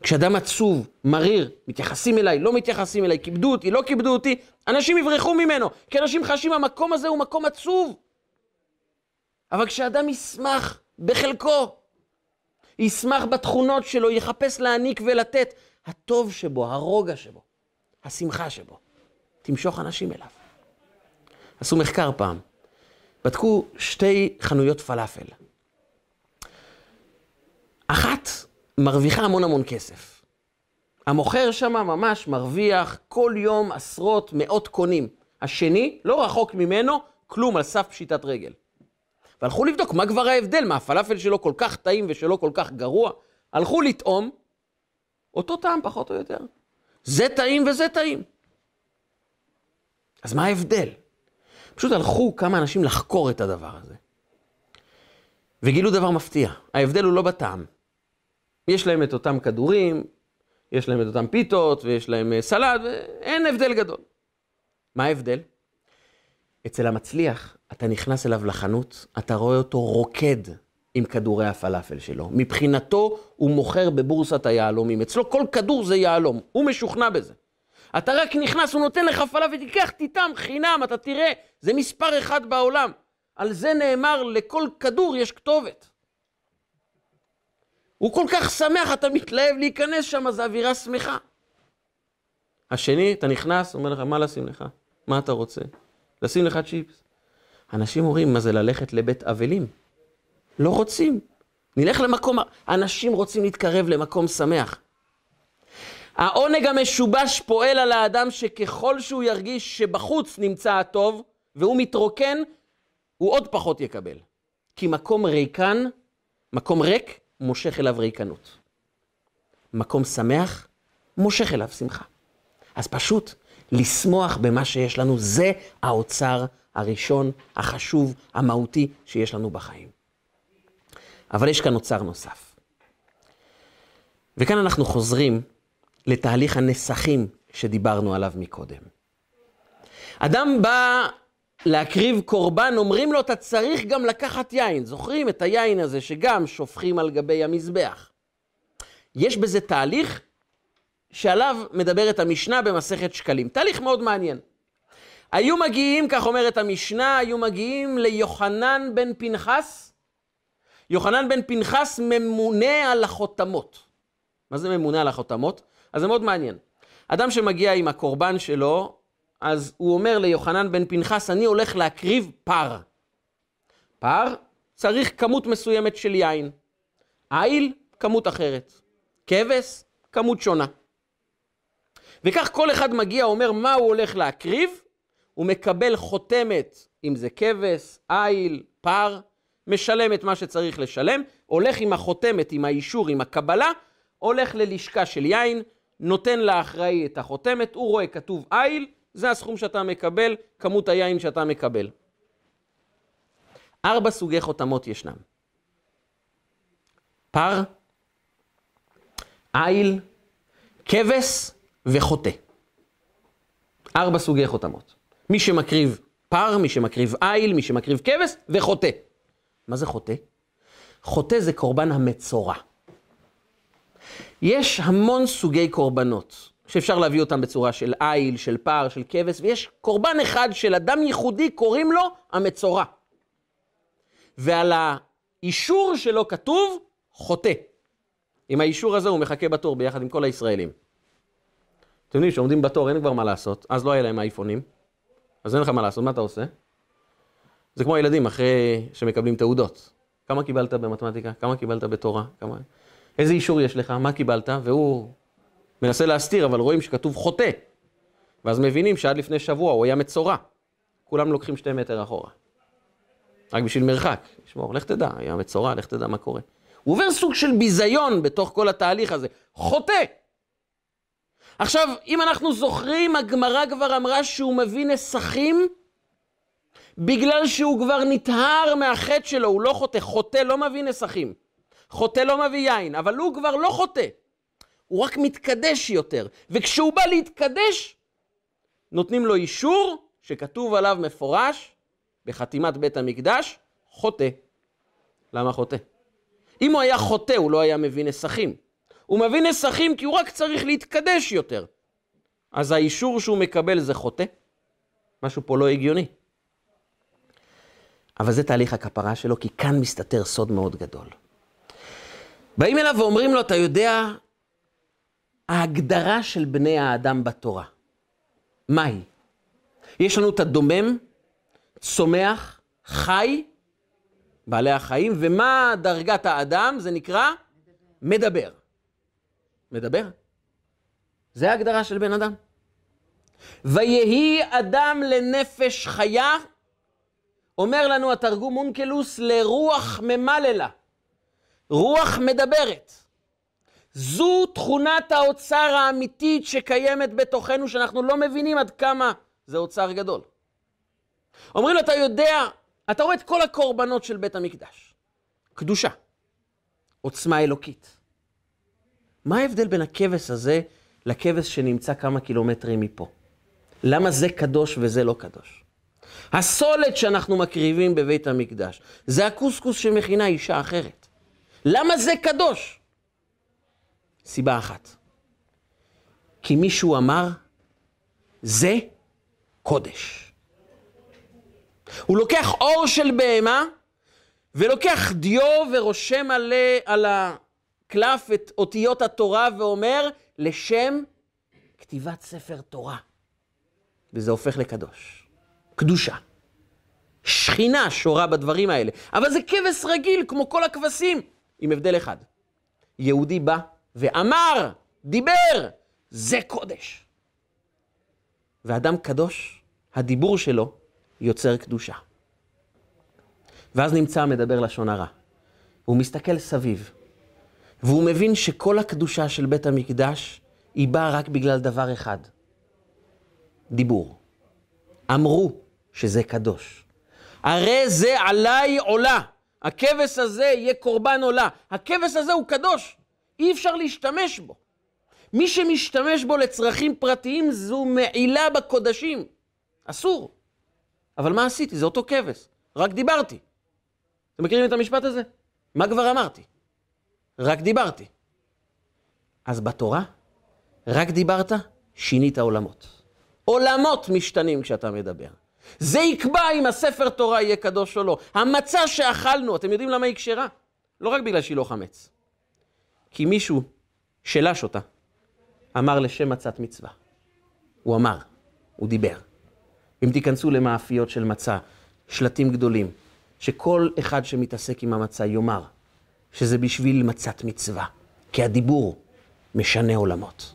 כשאדם עצוב, מריר, מתייחסים אליי, לא מתייחסים אליי, כיבדו אותי, לא כיבדו אותי, אנשים יברחו ממנו, כי אנשים חשים המקום הזה הוא מקום עצוב. אבל כשאדם ישמח בחלקו, ישמח בתכונות שלו, יחפש להעניק ולתת, הטוב שבו, הרוגע שבו, השמחה שבו, תמשוך אנשים אליו. עשו מחקר פעם, בדקו שתי חנויות פלאפל. אחת מרוויחה המון המון כסף. המוכר שם ממש מרוויח כל יום עשרות, מאות קונים. השני, לא רחוק ממנו, כלום, על סף פשיטת רגל. והלכו לבדוק מה כבר ההבדל, מה הפלאפל שלו כל כך טעים ושלו כל כך גרוע. הלכו לטעום, אותו טעם פחות או יותר. זה טעים וזה טעים. אז מה ההבדל? פשוט הלכו כמה אנשים לחקור את הדבר הזה. וגילו דבר מפתיע, ההבדל הוא לא בטעם. יש להם את אותם כדורים, יש להם את אותם פיתות, ויש להם אה, סלט, ואין הבדל גדול. מה ההבדל? אצל המצליח, אתה נכנס אליו לחנות, אתה רואה אותו רוקד עם כדורי הפלאפל שלו. מבחינתו, הוא מוכר בבורסת היהלומים. אצלו כל כדור זה יהלום, הוא משוכנע בזה. אתה רק נכנס, הוא נותן לך פלאפל, תיקח, תיתם, חינם, אתה תראה, זה מספר אחד בעולם. על זה נאמר, לכל כדור יש כתובת. הוא כל כך שמח, אתה מתלהב להיכנס שם, זו אווירה שמחה. השני, אתה נכנס, אומר לך, מה לשים לך? מה אתה רוצה? לשים לך צ'יפס. אנשים אומרים, מה זה ללכת לבית אבלים? לא רוצים. נלך למקום, אנשים רוצים להתקרב למקום שמח. העונג המשובש פועל על האדם שככל שהוא ירגיש שבחוץ נמצא הטוב, והוא מתרוקן, הוא עוד פחות יקבל. כי מקום ריקן, מקום ריק, מושך אליו ריקנות. מקום שמח, מושך אליו שמחה. אז פשוט לשמוח במה שיש לנו, זה האוצר הראשון, החשוב, המהותי שיש לנו בחיים. אבל יש כאן אוצר נוסף. וכאן אנחנו חוזרים לתהליך הנסחים שדיברנו עליו מקודם. אדם בא להקריב קורבן, אומרים לו, אתה צריך גם לקחת יין. זוכרים את היין הזה שגם שופכים על גבי המזבח. יש בזה תהליך שעליו מדברת המשנה במסכת שקלים. תהליך מאוד מעניין. היו מגיעים, כך אומרת המשנה, היו מגיעים ליוחנן בן פנחס. יוחנן בן פנחס ממונה על החותמות. מה זה ממונה על החותמות? אז זה מאוד מעניין. אדם שמגיע עם הקורבן שלו, אז הוא אומר ליוחנן בן פנחס, אני הולך להקריב פר. פר צריך כמות מסוימת של יין. איל, כמות אחרת. כבש, כמות שונה. וכך כל אחד מגיע, אומר מה הוא הולך להקריב, הוא מקבל חותמת, אם זה כבש, איל, פר, משלם את מה שצריך לשלם, הולך עם החותמת, עם האישור, עם הקבלה, הולך ללשכה של יין, נותן לאחראי את החותמת, הוא רואה כתוב איל, זה הסכום שאתה מקבל, כמות היין שאתה מקבל. ארבע סוגי חותמות ישנם. פר, איל, כבש וחוטא. ארבע סוגי חותמות. מי שמקריב פר, מי שמקריב איל, מי שמקריב כבש וחוטא. מה זה חוטא? חוטא זה קורבן המצורע. יש המון סוגי קורבנות. שאפשר להביא אותם בצורה של איל, של פר, של כבש, ויש קורבן אחד של אדם ייחודי, קוראים לו המצורע. ועל האישור שלו כתוב חוטא. עם האישור הזה הוא מחכה בתור ביחד עם כל הישראלים. אתם יודעים, כשעומדים בתור אין כבר מה לעשות, אז לא היה להם אייפונים, אז אין לך מה לעשות, מה אתה עושה? זה כמו הילדים אחרי שמקבלים תעודות. כמה קיבלת במתמטיקה? כמה קיבלת בתורה? כמה... איזה אישור יש לך? מה קיבלת? והוא מנסה להסתיר, אבל רואים שכתוב חוטא. ואז מבינים שעד לפני שבוע הוא היה מצורע. כולם לוקחים שתי מטר אחורה. רק בשביל מרחק. לשמור, לך תדע, היה מצורע, לך תדע מה קורה. הוא עובר סוג של ביזיון בתוך כל התהליך הזה. חוטא! עכשיו, אם אנחנו זוכרים, הגמרא כבר אמרה שהוא מביא נסכים בגלל שהוא כבר נטהר מהחטא שלו, הוא לא חוטא. חוטא לא מביא נסכים. חוטא לא מביא יין, אבל הוא כבר לא חוטא. הוא רק מתקדש יותר. וכשהוא בא להתקדש, נותנים לו אישור שכתוב עליו מפורש בחתימת בית המקדש, חוטא. למה חוטא? אם הוא היה חוטא, הוא לא היה מביא נסכים. הוא מביא נסכים כי הוא רק צריך להתקדש יותר. אז האישור שהוא מקבל זה חוטא? משהו פה לא הגיוני. אבל זה תהליך הכפרה שלו, כי כאן מסתתר סוד מאוד גדול. באים אליו ואומרים לו, אתה יודע, ההגדרה של בני האדם בתורה, מהי? יש לנו את הדומם, צומח, חי, בעלי החיים, ומה דרגת האדם? זה נקרא מדבר. מדבר. זה ההגדרה של בן אדם. ויהי אדם לנפש חיה, אומר לנו התרגום אונקלוס, לרוח ממללה. רוח מדברת. זו תכונת האוצר האמיתית שקיימת בתוכנו, שאנחנו לא מבינים עד כמה זה אוצר גדול. אומרים לו, אתה יודע, אתה רואה את כל הקורבנות של בית המקדש. קדושה, עוצמה אלוקית. מה ההבדל בין הכבש הזה לכבש שנמצא כמה קילומטרים מפה? למה זה קדוש וזה לא קדוש? הסולת שאנחנו מקריבים בבית המקדש, זה הקוסקוס שמכינה אישה אחרת. למה זה קדוש? סיבה אחת. כי מישהו אמר, זה קודש. הוא לוקח אור של בהמה, ולוקח דיו ורושם עלה, על הקלף את אותיות התורה ואומר, לשם כתיבת ספר תורה. וזה הופך לקדוש. קדושה. שכינה שורה בדברים האלה. אבל זה כבש רגיל, כמו כל הכבשים, עם הבדל אחד. יהודי בא ואמר, דיבר, זה קודש. ואדם קדוש, הדיבור שלו יוצר קדושה. ואז נמצא המדבר לשון הרע. הוא מסתכל סביב, והוא מבין שכל הקדושה של בית המקדש היא באה רק בגלל דבר אחד, דיבור. אמרו שזה קדוש. הרי זה עליי עולה. הכבש הזה יהיה קורבן עולה. הכבש הזה הוא קדוש. אי אפשר להשתמש בו. מי שמשתמש בו לצרכים פרטיים זו מעילה בקודשים. אסור. אבל מה עשיתי? זה אותו כבש. רק דיברתי. אתם מכירים את המשפט הזה? מה כבר אמרתי? רק דיברתי. אז בתורה, רק דיברת, שינית עולמות. עולמות משתנים כשאתה מדבר. זה יקבע אם הספר תורה יהיה קדוש או לא. המצה שאכלנו, אתם יודעים למה היא כשרה? לא רק בגלל שהיא לא חמץ. כי מישהו שלש אותה, אמר לשם מצת מצווה. הוא אמר, הוא דיבר. אם תיכנסו למאפיות של מצה, שלטים גדולים, שכל אחד שמתעסק עם המצה יאמר שזה בשביל מצת מצווה, כי הדיבור משנה עולמות.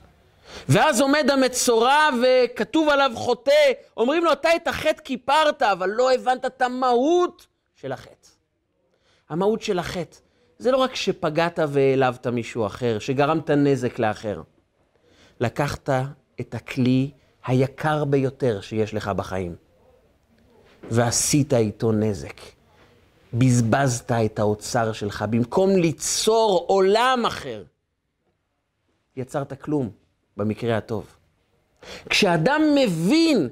ואז עומד המצורע וכתוב עליו חוטא, אומרים לו, אתה את החטא כיפרת, אבל לא הבנת את המהות של החטא. המהות של החטא זה לא רק שפגעת והעלבת מישהו אחר, שגרמת נזק לאחר. לקחת את הכלי היקר ביותר שיש לך בחיים, ועשית איתו נזק. בזבזת את האוצר שלך, במקום ליצור עולם אחר, יצרת כלום, במקרה הטוב. כשאדם מבין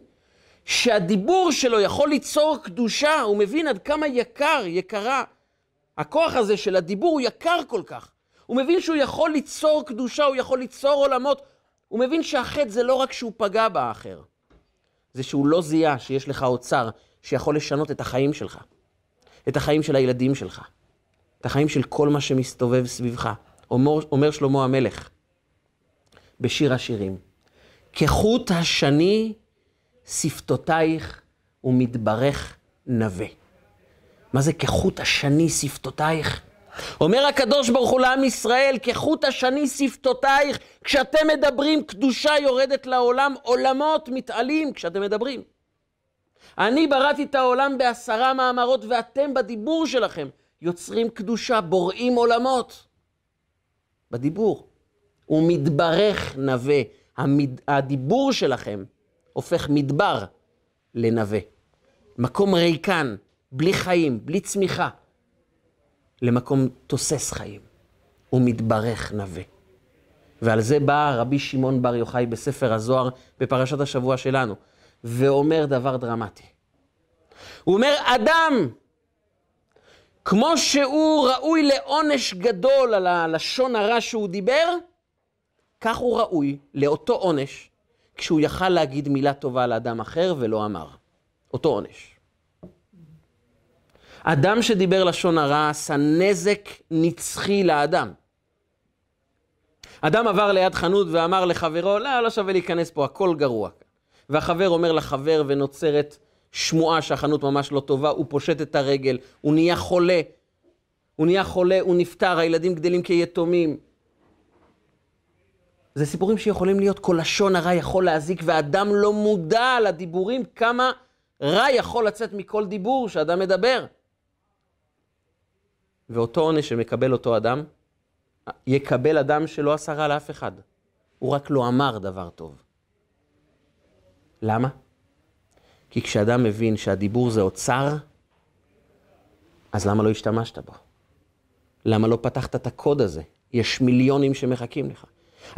שהדיבור שלו יכול ליצור קדושה, הוא מבין עד כמה יקר, יקרה, הכוח הזה של הדיבור הוא יקר כל כך. הוא מבין שהוא יכול ליצור קדושה, הוא יכול ליצור עולמות. הוא מבין שהחטא זה לא רק שהוא פגע באחר, זה שהוא לא זיהה שיש לך אוצר שיכול לשנות את החיים שלך, את החיים של הילדים שלך, את החיים של כל מה שמסתובב סביבך. אומר, אומר שלמה המלך בשיר השירים, כחוט השני שפתותייך ומתברך נווה. מה זה כחוט השני שפתותייך? אומר הקדוש ברוך הוא לעם ישראל, כחוט השני שפתותייך, כשאתם מדברים, קדושה יורדת לעולם, עולמות מתעלים כשאתם מדברים. אני בראתי את העולם בעשרה מאמרות, ואתם בדיבור שלכם יוצרים קדושה, בוראים עולמות. בדיבור. הוא מתברך נווה. המד... הדיבור שלכם הופך מדבר לנווה. מקום ריקן, בלי חיים, בלי צמיחה, למקום תוסס חיים. הוא מתברך נווה. ועל זה בא רבי שמעון בר יוחאי בספר הזוהר בפרשת השבוע שלנו, ואומר דבר דרמטי. הוא אומר, אדם, כמו שהוא ראוי לעונש גדול על הלשון הרע שהוא דיבר, כך הוא ראוי לאותו עונש כשהוא יכל להגיד מילה טובה לאדם אחר ולא אמר. אותו עונש. אדם שדיבר לשון הרע עשה נזק נצחי לאדם. אדם עבר ליד חנות ואמר לחברו, לא, לא שווה להיכנס פה, הכל גרוע. והחבר אומר לחבר ונוצרת שמועה שהחנות ממש לא טובה, הוא פושט את הרגל, הוא נהיה חולה. הוא נהיה חולה, הוא נפטר, הילדים גדלים כיתומים. זה סיפורים שיכולים להיות, כל לשון הרע יכול להזיק, ואדם לא מודע לדיבורים, כמה רע יכול לצאת מכל דיבור שאדם מדבר. ואותו עונש שמקבל אותו אדם, יקבל אדם שלא עשה רע לאף אחד. הוא רק לא אמר דבר טוב. למה? כי כשאדם מבין שהדיבור זה אוצר, אז למה לא השתמשת בו? למה לא פתחת את הקוד הזה? יש מיליונים שמחכים לך.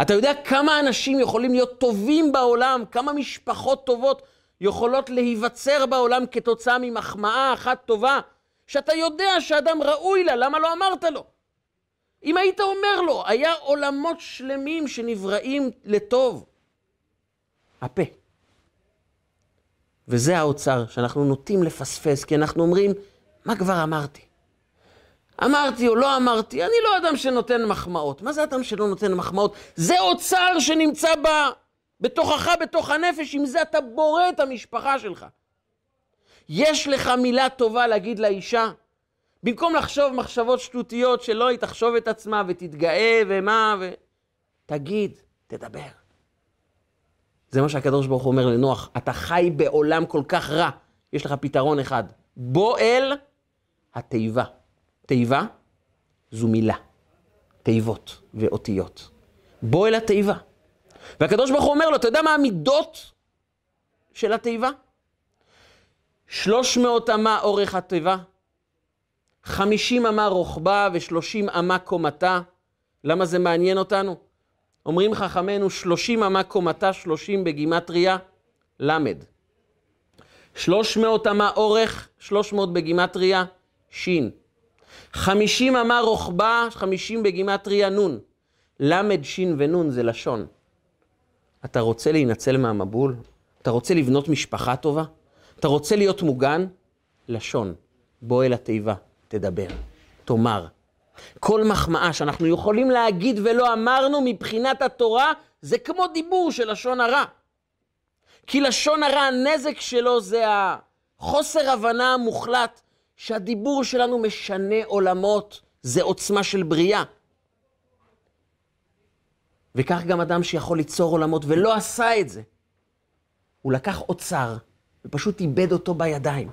אתה יודע כמה אנשים יכולים להיות טובים בעולם, כמה משפחות טובות יכולות להיווצר בעולם כתוצאה ממחמאה אחת טובה, שאתה יודע שאדם ראוי לה, למה לא אמרת לו? אם היית אומר לו, היה עולמות שלמים שנבראים לטוב. הפה. וזה האוצר שאנחנו נוטים לפספס, כי אנחנו אומרים, מה כבר אמרתי? אמרתי או לא אמרתי, אני לא אדם שנותן מחמאות. מה זה אדם שלא נותן מחמאות? זה אוצר שנמצא ב... בתוכך, בתוך הנפש, עם זה אתה בורא את המשפחה שלך. יש לך מילה טובה להגיד לאישה? במקום לחשוב מחשבות שטותיות שלא היא תחשוב את עצמה ותתגאה ומה ו... תגיד, תדבר. זה מה שהקדוש ברוך הוא אומר לנוח, אתה חי בעולם כל כך רע, יש לך פתרון אחד, בוא אל התיבה. תיבה זו מילה, תיבות ואותיות. בוא אל התיבה. והקדוש ברוך הוא אומר לו, אתה יודע מה המידות של התיבה? שלוש מאות אמה אורך התיבה, חמישים אמה רוחבה ושלושים אמה קומתה. למה זה מעניין אותנו? אומרים חכמינו, שלושים אמה קומתה, שלושים בגימטריה, למד. שלוש מאות אמה אורך, שלוש מאות בגימטריה, שין. חמישים אמה רוחבה, חמישים בגימטריה נון. למד, שין ונון זה לשון. אתה רוצה להינצל מהמבול? אתה רוצה לבנות משפחה טובה? אתה רוצה להיות מוגן? לשון. בוא אל התיבה, תדבר, תאמר. כל מחמאה שאנחנו יכולים להגיד ולא אמרנו מבחינת התורה, זה כמו דיבור של לשון הרע. כי לשון הרע, הנזק שלו זה החוסר הבנה המוחלט שהדיבור שלנו משנה עולמות, זה עוצמה של בריאה. וכך גם אדם שיכול ליצור עולמות ולא עשה את זה. הוא לקח אוצר ופשוט איבד אותו בידיים.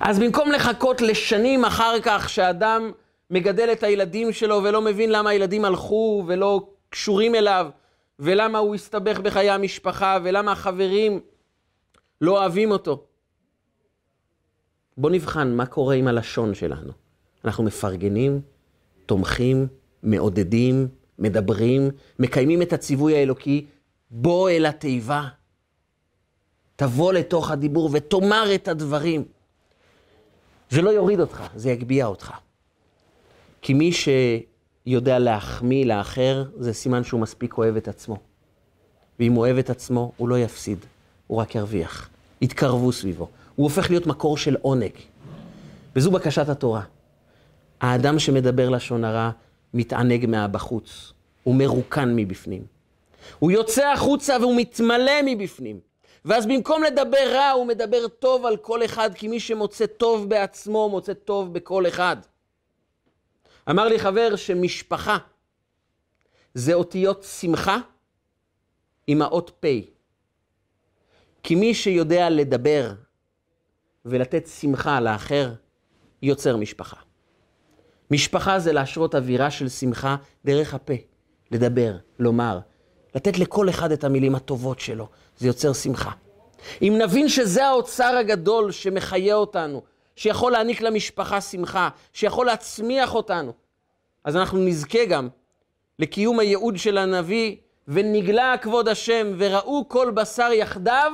אז במקום לחכות לשנים אחר כך שאדם מגדל את הילדים שלו ולא מבין למה הילדים הלכו ולא קשורים אליו, ולמה הוא הסתבך בחיי המשפחה, ולמה החברים לא אוהבים אותו. בואו נבחן מה קורה עם הלשון שלנו. אנחנו מפרגנים, תומכים, מעודדים, מדברים, מקיימים את הציווי האלוקי, בוא אל התיבה. תבוא לתוך הדיבור ותאמר את הדברים. זה לא יוריד אותך, זה יגביה אותך. כי מי שיודע להחמיא לאחר, זה סימן שהוא מספיק אוהב את עצמו. ואם הוא אוהב את עצמו, הוא לא יפסיד, הוא רק ירוויח. יתקרבו סביבו. הוא הופך להיות מקור של עונג. וזו בקשת התורה. האדם שמדבר לשון הרע מתענג מהבחוץ, הוא מרוקן מבפנים. הוא יוצא החוצה והוא מתמלא מבפנים. ואז במקום לדבר רע, הוא מדבר טוב על כל אחד, כי מי שמוצא טוב בעצמו, מוצא טוב בכל אחד. אמר לי חבר שמשפחה זה אותיות שמחה עם האות פ'. כי מי שיודע לדבר ולתת שמחה לאחר, יוצר משפחה. משפחה זה להשרות אווירה של שמחה דרך הפה, לדבר, לומר, לתת לכל אחד את המילים הטובות שלו, זה יוצר שמחה. אם נבין שזה האוצר הגדול שמחיה אותנו, שיכול להעניק למשפחה שמחה, שיכול להצמיח אותנו, אז אנחנו נזכה גם לקיום הייעוד של הנביא, ונגלה כבוד השם, וראו כל בשר יחדיו,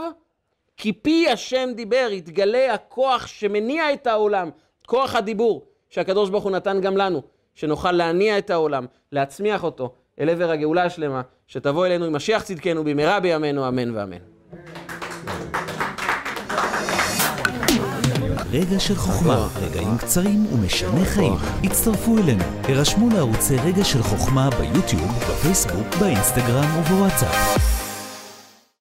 כי פי השם דיבר, יתגלה הכוח שמניע את העולם, כוח הדיבור, שהקדוש ברוך הוא נתן גם לנו, שנוכל להניע את העולם, להצמיח אותו אל עבר הגאולה השלמה, שתבוא אלינו עם משיח צדקנו במהרה בימינו, אמן ואמן. רגע של חוכמה, רגעים קצרים ומשנה חיים. הצטרפו אלינו, הרשמו לערוצי רגע של חוכמה ביוטיוב, בפייסבוק, באינסטגרם ובוואטסאפ.